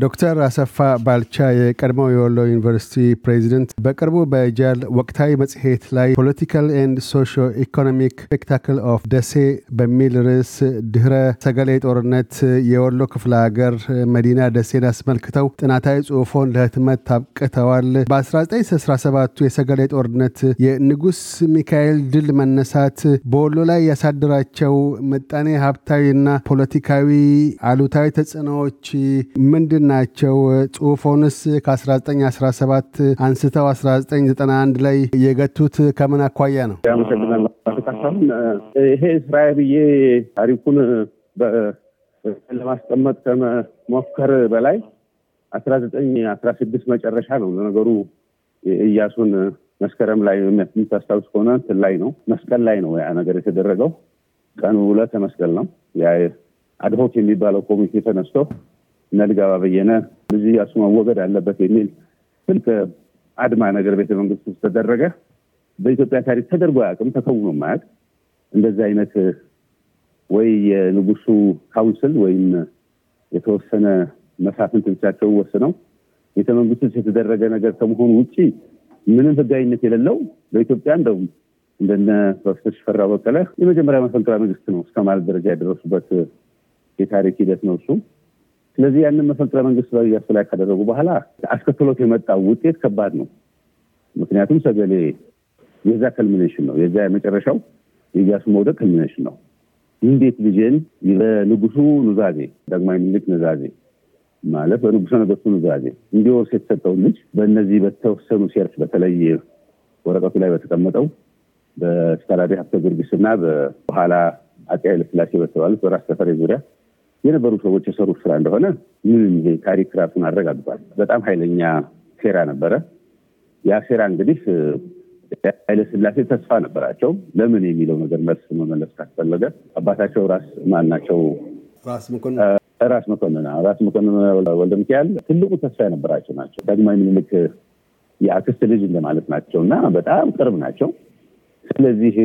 ዶክተር አሰፋ ባልቻ የቀድሞው የወሎ ዩኒቨርሲቲ ፕሬዚደንት በቅርቡ በጃል ወቅታዊ መጽሔት ላይ Political and Socio Economic Spectacle of ደሴ በሚል ርዕስ ድህረ ሰገሌ ጦርነት የወሎ ክፍለ ሀገር መዲና ደሴን አስመልክተው ጥናታዊ ጽሑፎን ለህትመት አብቅተዋል። በ1917 የሰገሌ ጦርነት የንጉሥ ሚካኤል ድል መነሳት በወሎ ላይ ያሳደራቸው ምጣኔ ሀብታዊና ፖለቲካዊ አሉታዊ ተጽዕኖዎች ምንድን ናቸው? ጽሑፎንስ ከ1917 አንስተው 1991 ላይ የገቱት ከምን አኳያ ነው? ይሄ ስራዬ ብዬ ታሪኩን ለማስቀመጥ ከመሞከር በላይ አስራ ዘጠኝ አስራ ስድስት መጨረሻ ነው ለነገሩ እያሱን መስከረም ላይ የምታስታውስ ከሆነ እንትን ላይ ነው መስቀል ላይ ነው ያ ነገር የተደረገው። ቀኑ ዕለተ መስቀል ነው። አድሆክ የሚባለው ኮሚቴ ተነስቶ እነ ልጋባ በየነ ልጅ እያሱ መወገድ አለበት የሚል ስልክ አድማ ነገር ቤተ መንግስት ውስጥ ተደረገ። በኢትዮጵያ ታሪክ ተደርጎ አያውቅም፣ ተከውኖ ማያውቅ። እንደዚህ አይነት ወይ የንጉሱ council ወይም የተወሰነ መሳፍንት ብቻቸው ወስነው ቤተ መንግስት ውስጥ የተደረገ ነገር ከመሆኑ ውጭ ምንም ህጋዊነት የሌለው በኢትዮጵያ እንደውም እንደነ ፕሮፌሰር ሽፈራው በቀለ የመጀመሪያ መፈንቅለ መንግስት ነው እስከ ደረጃ የደረሱበት የታሪክ ሂደት ነው እሱ። ስለዚህ ያንን መፈንቅለ መንግስት በኢያሱ ላይ ካደረጉ በኋላ አስከትሎት የመጣው ውጤት ከባድ ነው። ምክንያቱም ሰገሌ የዛ culmination ነው። የዛ የመጨረሻው የኢያሱ መውደቅ culmination ነው። እንዴት ልጄን በንጉሱ ኑዛዜ ዳግማዊ ምኒልክ ኑዛዜ ማለት በንጉሰ ነገስቱ ኑዛዜ እንዲወርስ የተሰጠውን ልጅ በእነዚህ በተወሰኑ ሴረኞች በተለይ ወረቀቱ ላይ በተቀመጠው በስካላዴ ሀብተ ጊዮርጊስ እና በኋላ አፄ ኃይለስላሴ በተባሉት በራስ ተፈሪ ዙሪያ የነበሩ ሰዎች የሰሩት ስራ እንደሆነ ምንም ይሄ ታሪክ ራሱን አረጋግጧል። በጣም ኃይለኛ ሴራ ነበረ። ያ ሴራ እንግዲህ ኃይለስላሴ ተስፋ ነበራቸው። ለምን የሚለው ነገር መልስ መመለስ ካስፈለገ አባታቸው ራስ ማን ናቸው? ራስ መኮንን ራስ መኮንን ወልደ ሚካኤል ትልቁ ተስፋ የነበራቸው ናቸው። ዳግማዊ ምኒልክ የአክስት ልጅ እንደማለት ናቸው እና በጣም ቅርብ ናቸው። ስለዚህ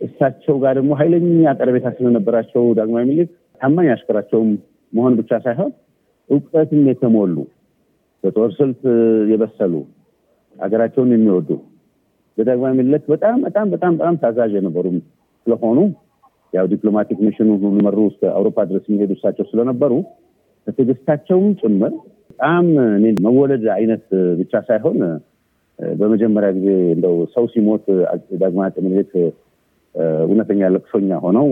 እሳቸው ጋር ደግሞ ኃይለኛ ቀረቤታ ስለነበራቸው ዳግማዊ ምኒልክ ታማኝ አሽከራቸውም መሆን ብቻ ሳይሆን እውቀትም የተሞሉ በጦር ስልት የበሰሉ ሀገራቸውን የሚወዱ በዳግማዊ ምኒልክ በጣም በጣም በጣም በጣም ታዛዥ የነበሩ ስለሆኑ ያው ዲፕሎማቲክ ሚሽኑ መሩ እስከ አውሮፓ ድረስ የሚሄዱ እሳቸው ስለነበሩ ከትዕግስታቸውም ጭምር በጣም መወለድ አይነት ብቻ ሳይሆን በመጀመሪያ ጊዜ እንደው ሰው ሲሞት ዳግማዊ ምኒልክ እውነተኛ ለቅሶኛ ሆነው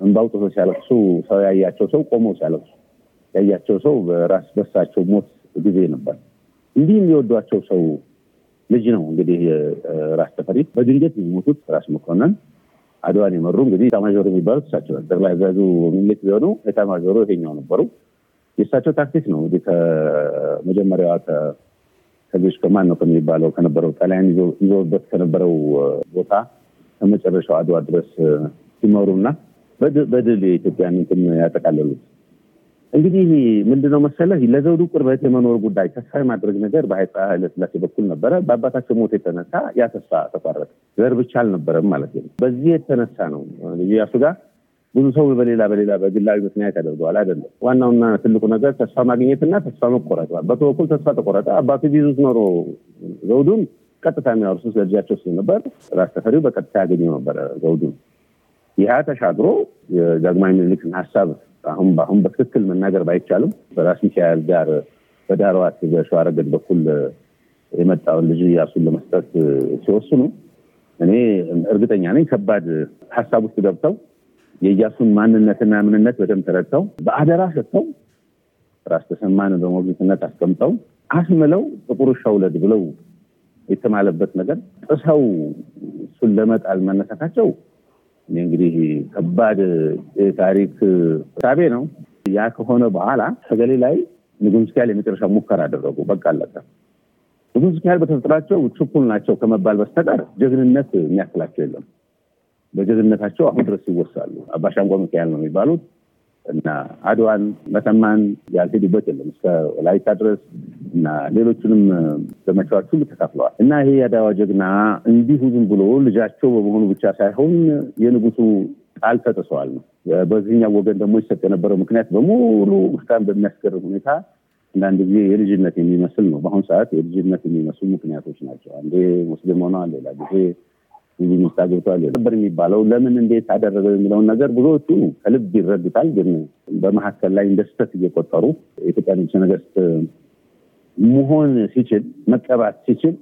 እንባ አውጥተው ሲያለቅሱ ሰው ያያቸው ሰው ቆመው ሲያለቅሱ ያያቸው ሰው በራስ በሳቸው ሞት ጊዜ ነበር። እንዲህ የሚወዷቸው ሰው ልጅ ነው እንግዲህ ራስ ተፈሪ በድንገት የሚሞቱት ራስ መኮንን አድዋን የመሩ እንግዲህ ኤታማዦር የሚባሉት እሳቸው ጠቅላይ አዛዡ ምኒልክ ቢሆኑ ኤታማዦሩ ይሄኛው ነበሩ። የእሳቸው ታክቲክ ነው እንግዲህ ከመጀመሪያዋ ከዚህ ከማን ነው ከሚባለው ከነበረው ጣሊያን ይዞበት ከነበረው ቦታ ከመጨረሻው አድዋ ድረስ ሲመሩና በድል የኢትዮጵያን እንትን ያጠቃለሉት። እንግዲህ ምንድነው መሰለህ ለዘውዱ ቅርበት የመኖር ጉዳይ ተስፋ የማድረግ ነገር በኃይለ ኃይለሥላሴ በኩል ነበረ። በአባታቸው ሞት የተነሳ ያ ተስፋ ተቋረጠ። ዘር ብቻ አልነበረም ማለት ነው። በዚህ የተነሳ ነው ኢያሱ ጋር ብዙ ሰው በሌላ በሌላ በግላዊ ምክንያት ያደርገዋል። አይደለም። ዋናውና ትልቁ ነገር ተስፋ ማግኘትና ተስፋ መቆረጥ። በኩል ተስፋ ተቆረጠ። አባቱ ቢይዙት ኖሮ ዘውዱን ቀጥታ የሚያወርሱት ለልጃቸው ስለነበር ራስ ተፈሪው በቀጥታ ያገኘው ነበረ ዘውዱን። ይህ ተሻግሮ የዳግማዊ ምኒልክን ሀሳብ አሁን በአሁን በትክክል መናገር ባይቻልም በራስ ሚካኤል ጋር በዳርዋት በሸዋረገድ በኩል የመጣውን ልጅ ኢያሱን ለመስጠት ሲወስኑ እኔ እርግጠኛ ነኝ ከባድ ሀሳብ ውስጥ ገብተው የኢያሱን ማንነትና ምንነት በደንብ ተረድተው በአደራ ሰጥተው ራስ ተሰማን በሞግዚትነት አስቀምጠው አስምለው ጥቁር ውሻ ውለድ ብለው የተማለበት ነገር ጥሰው እሱን ለመጣል መነሳታቸው እንግዲህ ከባድ የታሪክ ሳቤ ነው። ያ ከሆነ በኋላ ሰገሌ ላይ ንጉሥ ሚካኤል የመጨረሻ ሙከራ አደረጉ። በቃ አለቀ። ንጉሥ ሚካኤል በተፈጥሯቸው ችኩል ናቸው ከመባል በስተቀር ጀግንነት የሚያክላቸው የለም። በጀግንነታቸው አሁን ድረስ ይወሳሉ። አባሻንጓ ሚካኤል ነው የሚባሉት እና አድዋን መተማን ያልሄዱበት የለም። እስከ ወላይታ ድረስ እና ሌሎቹንም ዘመቻዎች ሁሉ ተካፍለዋል እና ይሄ የአድዋ ጀግና እንዲሁ ዝም ብሎ ልጃቸው በመሆኑ ብቻ ሳይሆን የንጉሱ ቃል ተጥሰዋል ነው። በዚህኛው ወገን ደግሞ ይሰጥ የነበረው ምክንያት በሙሉ በጣም በሚያስገርም ሁኔታ አንዳንድ ጊዜ የልጅነት የሚመስል ነው። በአሁኑ ሰዓት የልጅነት የሚመስሉ ምክንያቶች ናቸው። አንዴ ሙስሊም ሆነዋል፣ ሌላ ጊዜ ሚስት አግብተዋል ነበር የሚባለው ለምን እንዴት አደረገው የሚለውን ነገር ብዙዎቹ ከልብ ይረዱታል። ግን በመካከል ላይ እንደ ስህተት እየቆጠሩ የኢትዮጵያ ንጉሠ ነገሥት መሆን ሲችል መቀባት ሲችል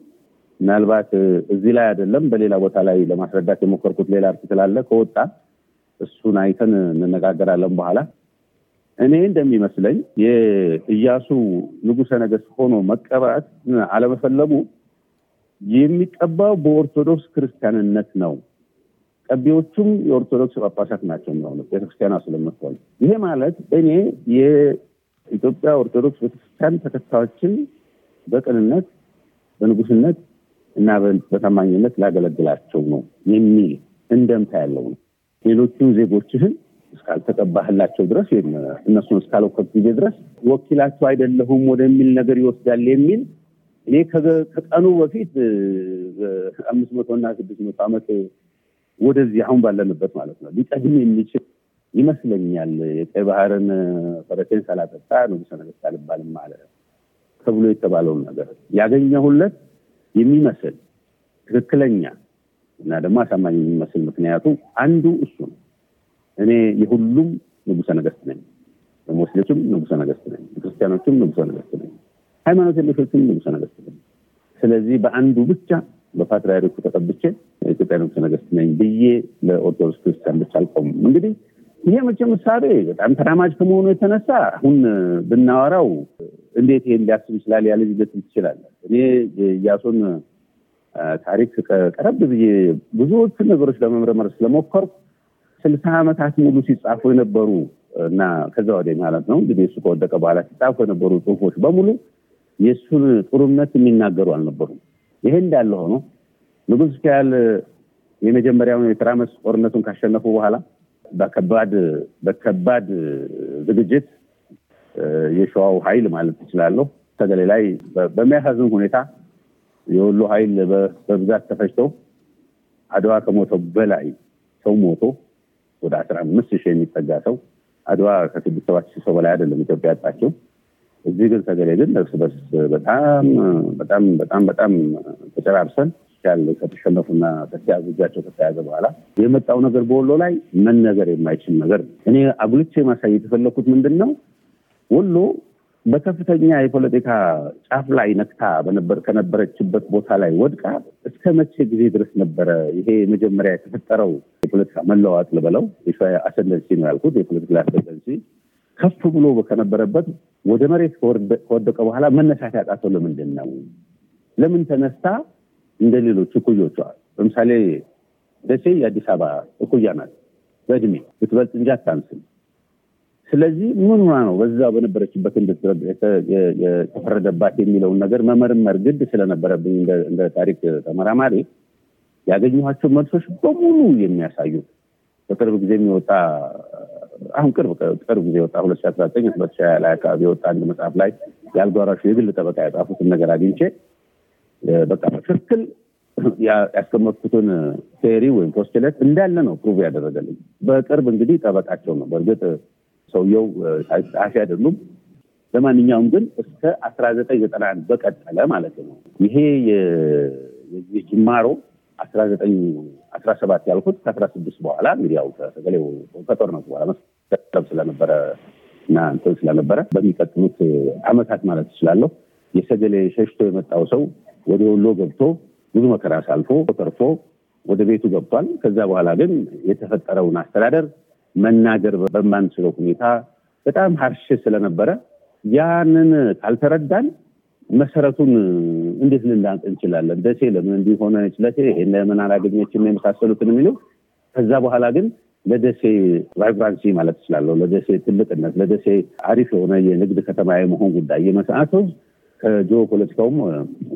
ምናልባት እዚህ ላይ አይደለም በሌላ ቦታ ላይ ለማስረዳት የሞከርኩት ሌላ አርቲክል አለ ከወጣ እሱን አይተን እንነጋገራለን በኋላ። እኔ እንደሚመስለኝ የኢያሱ ንጉሠ ነገሥት ሆኖ መቀባት አለመፈለጉ የሚቀባው በኦርቶዶክስ ክርስቲያንነት ነው። ቀቢዎቹም የኦርቶዶክስ ጳጳሳት ናቸው የሚሆኑት ቤተክርስቲያኗ ስለምትሆን፣ ይሄ ማለት እኔ የኢትዮጵያ ኦርቶዶክስ ቤተክርስቲያን ተከታዮችን በቅንነት በንጉስነት እና በታማኝነት ላገለግላቸው ነው የሚል እንደምታ ያለው ነው። ሌሎቹን ዜጎችህን እስካልተቀባህላቸው ድረስ ወይም እነሱን እስካልወከልክ ጊዜ ድረስ ወኪላቸው አይደለሁም ወደሚል ነገር ይወስዳል የሚል እኔ ከቀኑ በፊት አምስት መቶ እና ስድስት መቶ ዓመት ወደዚህ አሁን ባለንበት ማለት ነው ሊቀድም የሚችል ይመስለኛል። የቀይ ባህርን ፈረሴን ሳላጠጣ ንጉሠ ነገሥት አልባልም አለ ተብሎ የተባለውን ነገር ያገኘሁለት የሚመስል ትክክለኛ እና ደግሞ አሳማኝ የሚመስል ምክንያቱ አንዱ እሱ ነው። እኔ የሁሉም ንጉሠ ነገሥት ነኝ። ለሙስሊሞችም ንጉሠ ነገሥት ነኝ። ክርስቲያኖችም ንጉሠ ነገሥት ነኝ። ሃይማኖት የለሾችም ንጉሠ ነገሥት ነኝ። ስለዚህ በአንዱ ብቻ በፓትርያርኩ ተቀብቼ የኢትዮጵያ ንጉሠ ነገሥት ነኝ ብዬ ለኦርቶዶክስ ክርስቲያን ብቻ አልቆምም። እንግዲህ ይሄ መቼም ምሳሌ በጣም ተራማጅ ከመሆኑ የተነሳ አሁን ብናወራው እንዴት ይሄን ሊያስብ ይችላል ያለ ልደት ትችላለን። እኔ የኢያሱን ታሪክ ቀረብ ብዬ ብዙዎቹን ነገሮች ለመምረመር ስለሞከርኩ ስልሳ ዓመታት ሙሉ ሲጻፉ የነበሩ እና ከዛ ወዲህ ማለት ነው እንግዲህ እሱ ከወደቀ በኋላ ሲጻፉ የነበሩ ጽሁፎች በሙሉ የእሱን ጥሩነት የሚናገሩ አልነበሩም። ይሄ እንዳለ ሆኖ ንጉሥ ሚካኤል የመጀመሪያውን የትራመስ ጦርነቱን ካሸነፉ በኋላ በከባድ በከባድ ዝግጅት የሸዋው ኃይል ማለት ትችላለሁ ሰገሌ ላይ በሚያሳዝን ሁኔታ የወሎ ኃይል በብዛት ተፈጅተው አድዋ ከሞተው በላይ ሰው ሞቶ ወደ አስራ አምስት ሺህ የሚጠጋ ሰው አድዋ ከስድስት ሰባት ሺህ ሰው በላይ አይደለም ኢትዮጵያ ያጣቸው። እዚህ ግን ሰገሌ ግን እርስ በርስ በጣም በጣም በጣም በጣም ተጨራርሰን ያለ ከተሸነፉና ከተያዙ እጃቸው ከተያዘ በኋላ የመጣው ነገር በወሎ ላይ መነገር የማይችል ነገር እኔ አጉልቼ ማሳየት የፈለኩት ምንድን ነው ወሎ በከፍተኛ የፖለቲካ ጫፍ ላይ ነክታ በነበር ከነበረችበት ቦታ ላይ ወድቃ እስከ መቼ ጊዜ ድረስ ነበረ ይሄ መጀመሪያ የተፈጠረው የፖለቲካ መለዋወጥ ልበለው? አሰንደንሲ ነው ያልኩት የፖለቲካ አሰንደንሲ ከፍ ብሎ ከነበረበት ወደ መሬት ከወደቀ በኋላ መነሳት ያቃተው ለምንድን ነው? ለምን ተነስታ እንደ ሌሎች እኩዮቿ ለምሳሌ ደሴ የአዲስ አበባ እኩያ ናት በእድሜ ብትበልጥ እንጂ አታንስም። ስለዚህ ምን ሆና ነው በዛ በነበረችበት የተፈረደባት የሚለውን ነገር መመርመር ግድ ስለነበረብኝ እንደ ታሪክ ተመራማሪ ያገኘኋቸው መልሶች በሙሉ የሚያሳዩት በቅርብ ጊዜ የሚወጣ አሁን ቅርብ ቅርብ ጊዜ የወጣ ሁለት ሺ አስራ ዘጠኝ ሁለት ሺ ሀያ ላይ አካባቢ የወጣ አንድ መጽሐፍ ላይ የአልጋ የግል ጠበቃ የጻፉትን ነገር አግኝቼ በቃ በትክክል ያስቀመጥኩትን theory ወይም postulate እንዳለ ነው prove ያደረገልኝ። በቅርብ እንግዲህ ጠበቃቸው ነው። በእርግጥ ሰውየው ጸሐፊ አይደሉም። ለማንኛውም ግን እስከ አስራ ዘጠኝ ዘጠና አንድ በቀጠለ ማለት ነው። ይሄ የጅማሮ አስራ ዘጠኝ አስራ ሰባት ያልኩት ከአስራ ስድስት በኋላ እንግዲህ ያው ከሰገሌው ከጦርነቱ በኋላ መስከረም ስለነበረ እና እንትን ስለነበረ በሚቀጥሉት አመታት ማለት ትችላለሁ የሰገሌ ሸሽቶ የመጣው ሰው ወደ ወሎ ገብቶ ብዙ መከራ ሳልፎ ተርፎ ወደ ቤቱ ገብቷል። ከዛ በኋላ ግን የተፈጠረውን አስተዳደር መናገር በማንችለው ሁኔታ በጣም ሀርሽ ስለነበረ ያንን ካልተረዳን መሰረቱን እንዴት ልናንቅ እንችላለን? ደሴ ለምን እንዲሆነች ለሴ ይሄን ለምን አላገኘችም የመሳሰሉትን የሚለው ከዛ በኋላ ግን ለደሴ ቫይብራንሲ ማለት እችላለሁ፣ ለደሴ ትልቅነት፣ ለደሴ አሪፍ የሆነ የንግድ ከተማ የመሆን ጉዳይ የመሰዓቶች ከጂኦ ፖለቲካውም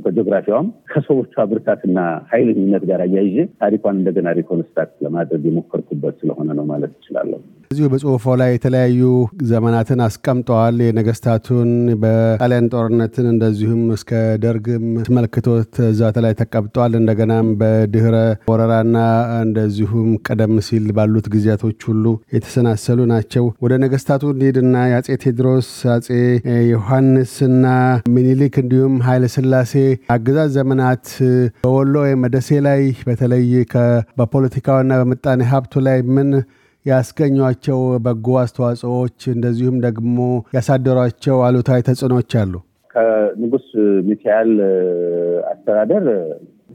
ከጂኦግራፊዋም ከሰዎቿ ብርታትና ኃይለኝነት ጋር እያይዤ ታሪኳን እንደገና reconstruct ለማድረግ የሞከርኩበት ስለሆነ ነው ማለት እችላለሁ። እዚሁ በጽሁፎ ላይ የተለያዩ ዘመናትን አስቀምጠዋል። የነገስታቱን በጣሊያን ጦርነትን እንደዚሁም እስከ ደርግም አስመልክቶት ዛተ ላይ ተቀምጠዋል። እንደገናም በድህረ ወረራና እንደዚሁም ቀደም ሲል ባሉት ጊዜያቶች ሁሉ የተሰናሰሉ ናቸው። ወደ ነገስታቱ እንሂድና የአጼ ቴዎድሮስ አጼ ዮሐንስና ሚኒሊክ እንዲሁም ኃይለ ስላሴ አገዛዝ ዘመናት በወሎ ወይም ደሴ ላይ በተለይ በፖለቲካውና በምጣኔ ሀብቱ ላይ ምን ያስገኟቸው በጎ አስተዋጽኦዎች እንደዚሁም ደግሞ ያሳደሯቸው አሉታዊ ተጽዕኖች አሉ? ከንጉስ ሚካኤል አስተዳደር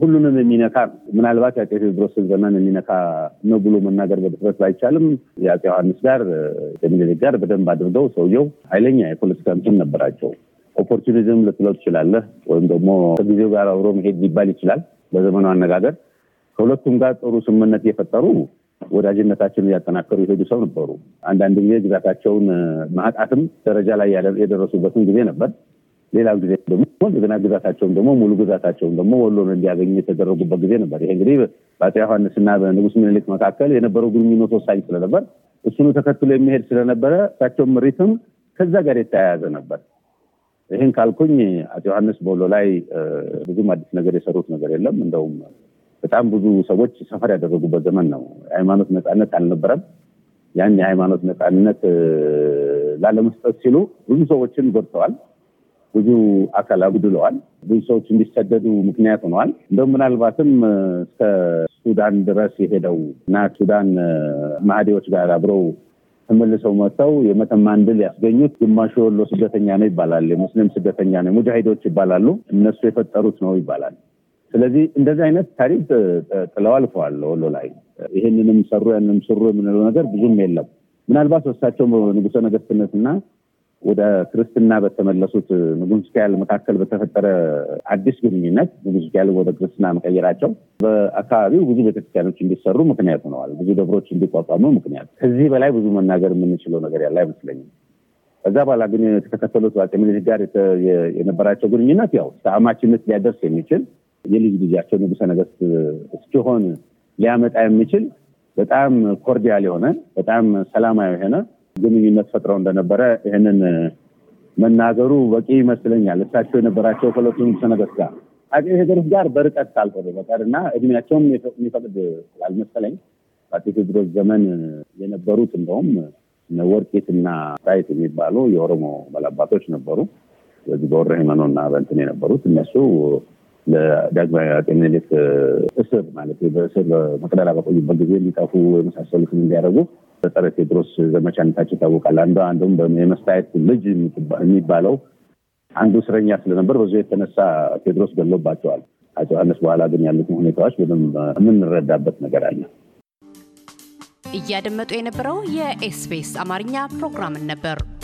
ሁሉንም የሚነካ ምናልባት የአፄ ቴዎድሮስን ዘመን የሚነካ ነው ብሎ መናገር በድፍረት ባይቻልም የአፄ ዮሐንስ ጋር ሚኒሊክ ጋር በደንብ አድርገው ሰውየው ኃይለኛ የፖለቲካ እንትን ነበራቸው። opportunism ልትለው ትችላለህ፣ ወይም ደግሞ ከጊዜው ጋር አብሮ መሄድ ሊባል ይችላል በዘመኑ አነጋገር። ከሁለቱም ጋር ጥሩ ስምምነት የፈጠሩ ወዳጅነታቸውን እያጠናከሩ የሄዱ ሰው ነበሩ። አንዳንድ ጊዜ ግዛታቸውን ማጣትም ደረጃ ላይ የደረሱበትን ጊዜ ነበር። ሌላ ጊዜ ደግሞ እንደገና ግዛታቸውን ደግሞ ሙሉ ግዛታቸውን ደግሞ ወሎን እንዲያገኙ የተደረጉበት ጊዜ ነበር። ይሄ እንግዲህ በአፄ ዮሐንስና በንጉስ ምኒልክ መካከል የነበረው ግንኙነት ወሳኝ ስለነበር እሱኑ ተከትሎ የሚሄድ ስለነበረ እሳቸውን ምሪትም ከዛ ጋር የተያያዘ ነበር። ይህን ካልኩኝ አፄ ዮሐንስ በወሎ ላይ ብዙም አዲስ ነገር የሰሩት ነገር የለም። እንደውም በጣም ብዙ ሰዎች ሰፈር ያደረጉበት ዘመን ነው። የሃይማኖት ነፃነት አልነበረም። ያን የሃይማኖት ነፃነት ላለመስጠት ሲሉ ብዙ ሰዎችን ጎድተዋል። ብዙ አካል አጉድለዋል። ብዙ ሰዎች እንዲሰደዱ ምክንያት ሆነዋል። እንደውም ምናልባትም እስከ ሱዳን ድረስ የሄደው እና ሱዳን ማህዴዎች ጋር አብረው ተመልሰው መጥተው የመተማን ድል ያስገኙት ግማሹ ወሎ ስደተኛ ነው ይባላል። የሙስሊም ስደተኛ ነው፣ ሙጃሂዶች ይባላሉ። እነሱ የፈጠሩት ነው ይባላል። ስለዚህ እንደዚህ አይነት ታሪክ ጥለው አልፈዋል ወሎ ላይ። ይህንንም ሰሩ ያንንም ሰሩ የምንለው ነገር ብዙም የለም። ምናልባት እሳቸው ንጉሠ ነገስትነትና ወደ ክርስትና በተመለሱት ንጉስ ሚካኤል መካከል በተፈጠረ አዲስ ግንኙነት ንጉስ ሚካኤል ወደ ክርስትና መቀየራቸው በአካባቢው ብዙ ቤተክርስቲያኖች እንዲሰሩ ምክንያት ሆነዋል። ብዙ ደብሮች እንዲቋቋሙ ምክንያት። ከዚህ በላይ ብዙ መናገር የምንችለው ነገር ያለ አይመስለኝም። ከዛ በኋላ ግን የተከተሉት በአፄ ምኒልክ ጋር የነበራቸው ግንኙነት ያው ተአማችነት ሊያደርስ የሚችል የልጅ ልጃቸው ንጉሠ ነገስት እስኪሆን ሊያመጣ የሚችል በጣም ኮርዲያል የሆነ በጣም ሰላማዊ የሆነ ግንኙነት ፈጥረው እንደነበረ ይህንን መናገሩ በቂ ይመስለኛል። እሳቸው የነበራቸው ከሁለቱ ንጉሠ ነገሥት ጋር አፄ ቴዎድሮስ ጋር በርቀት ካልሆነ በቀር እና እድሜያቸውም የሚፈቅድ ስላልመሰለኝ በአፄ ቴዎድሮስ ዘመን የነበሩት እንደውም ወርቂት እና ጣይት የሚባሉ የኦሮሞ ባላባቶች ነበሩ። በዚህ በወረ ሃይመኖ እና በእንትን የነበሩት እነሱ ለዳግማዊ አፄ ምኒልክ እስር ማለት በእስር መቅደላ በቆዩበት ጊዜ እንዲጠፉ የመሳሰሉትን እንዲያደርጉ በጸረ ቴዎድሮስ ዘመቻነታቸው ይታወቃል። አንዱ አንዱም የመስታየት ልጅ የሚባለው አንዱ እስረኛ ስለነበር በዚ የተነሳ ቴዎድሮስ ገሎባቸዋል። አፄ ዮሐንስ በኋላ ግን ያሉትን ሁኔታዎች በደንብ የምንረዳበት ነገር አለ። እያደመጡ የነበረው የ SBS አማርኛ ፕሮግራምን ነበር።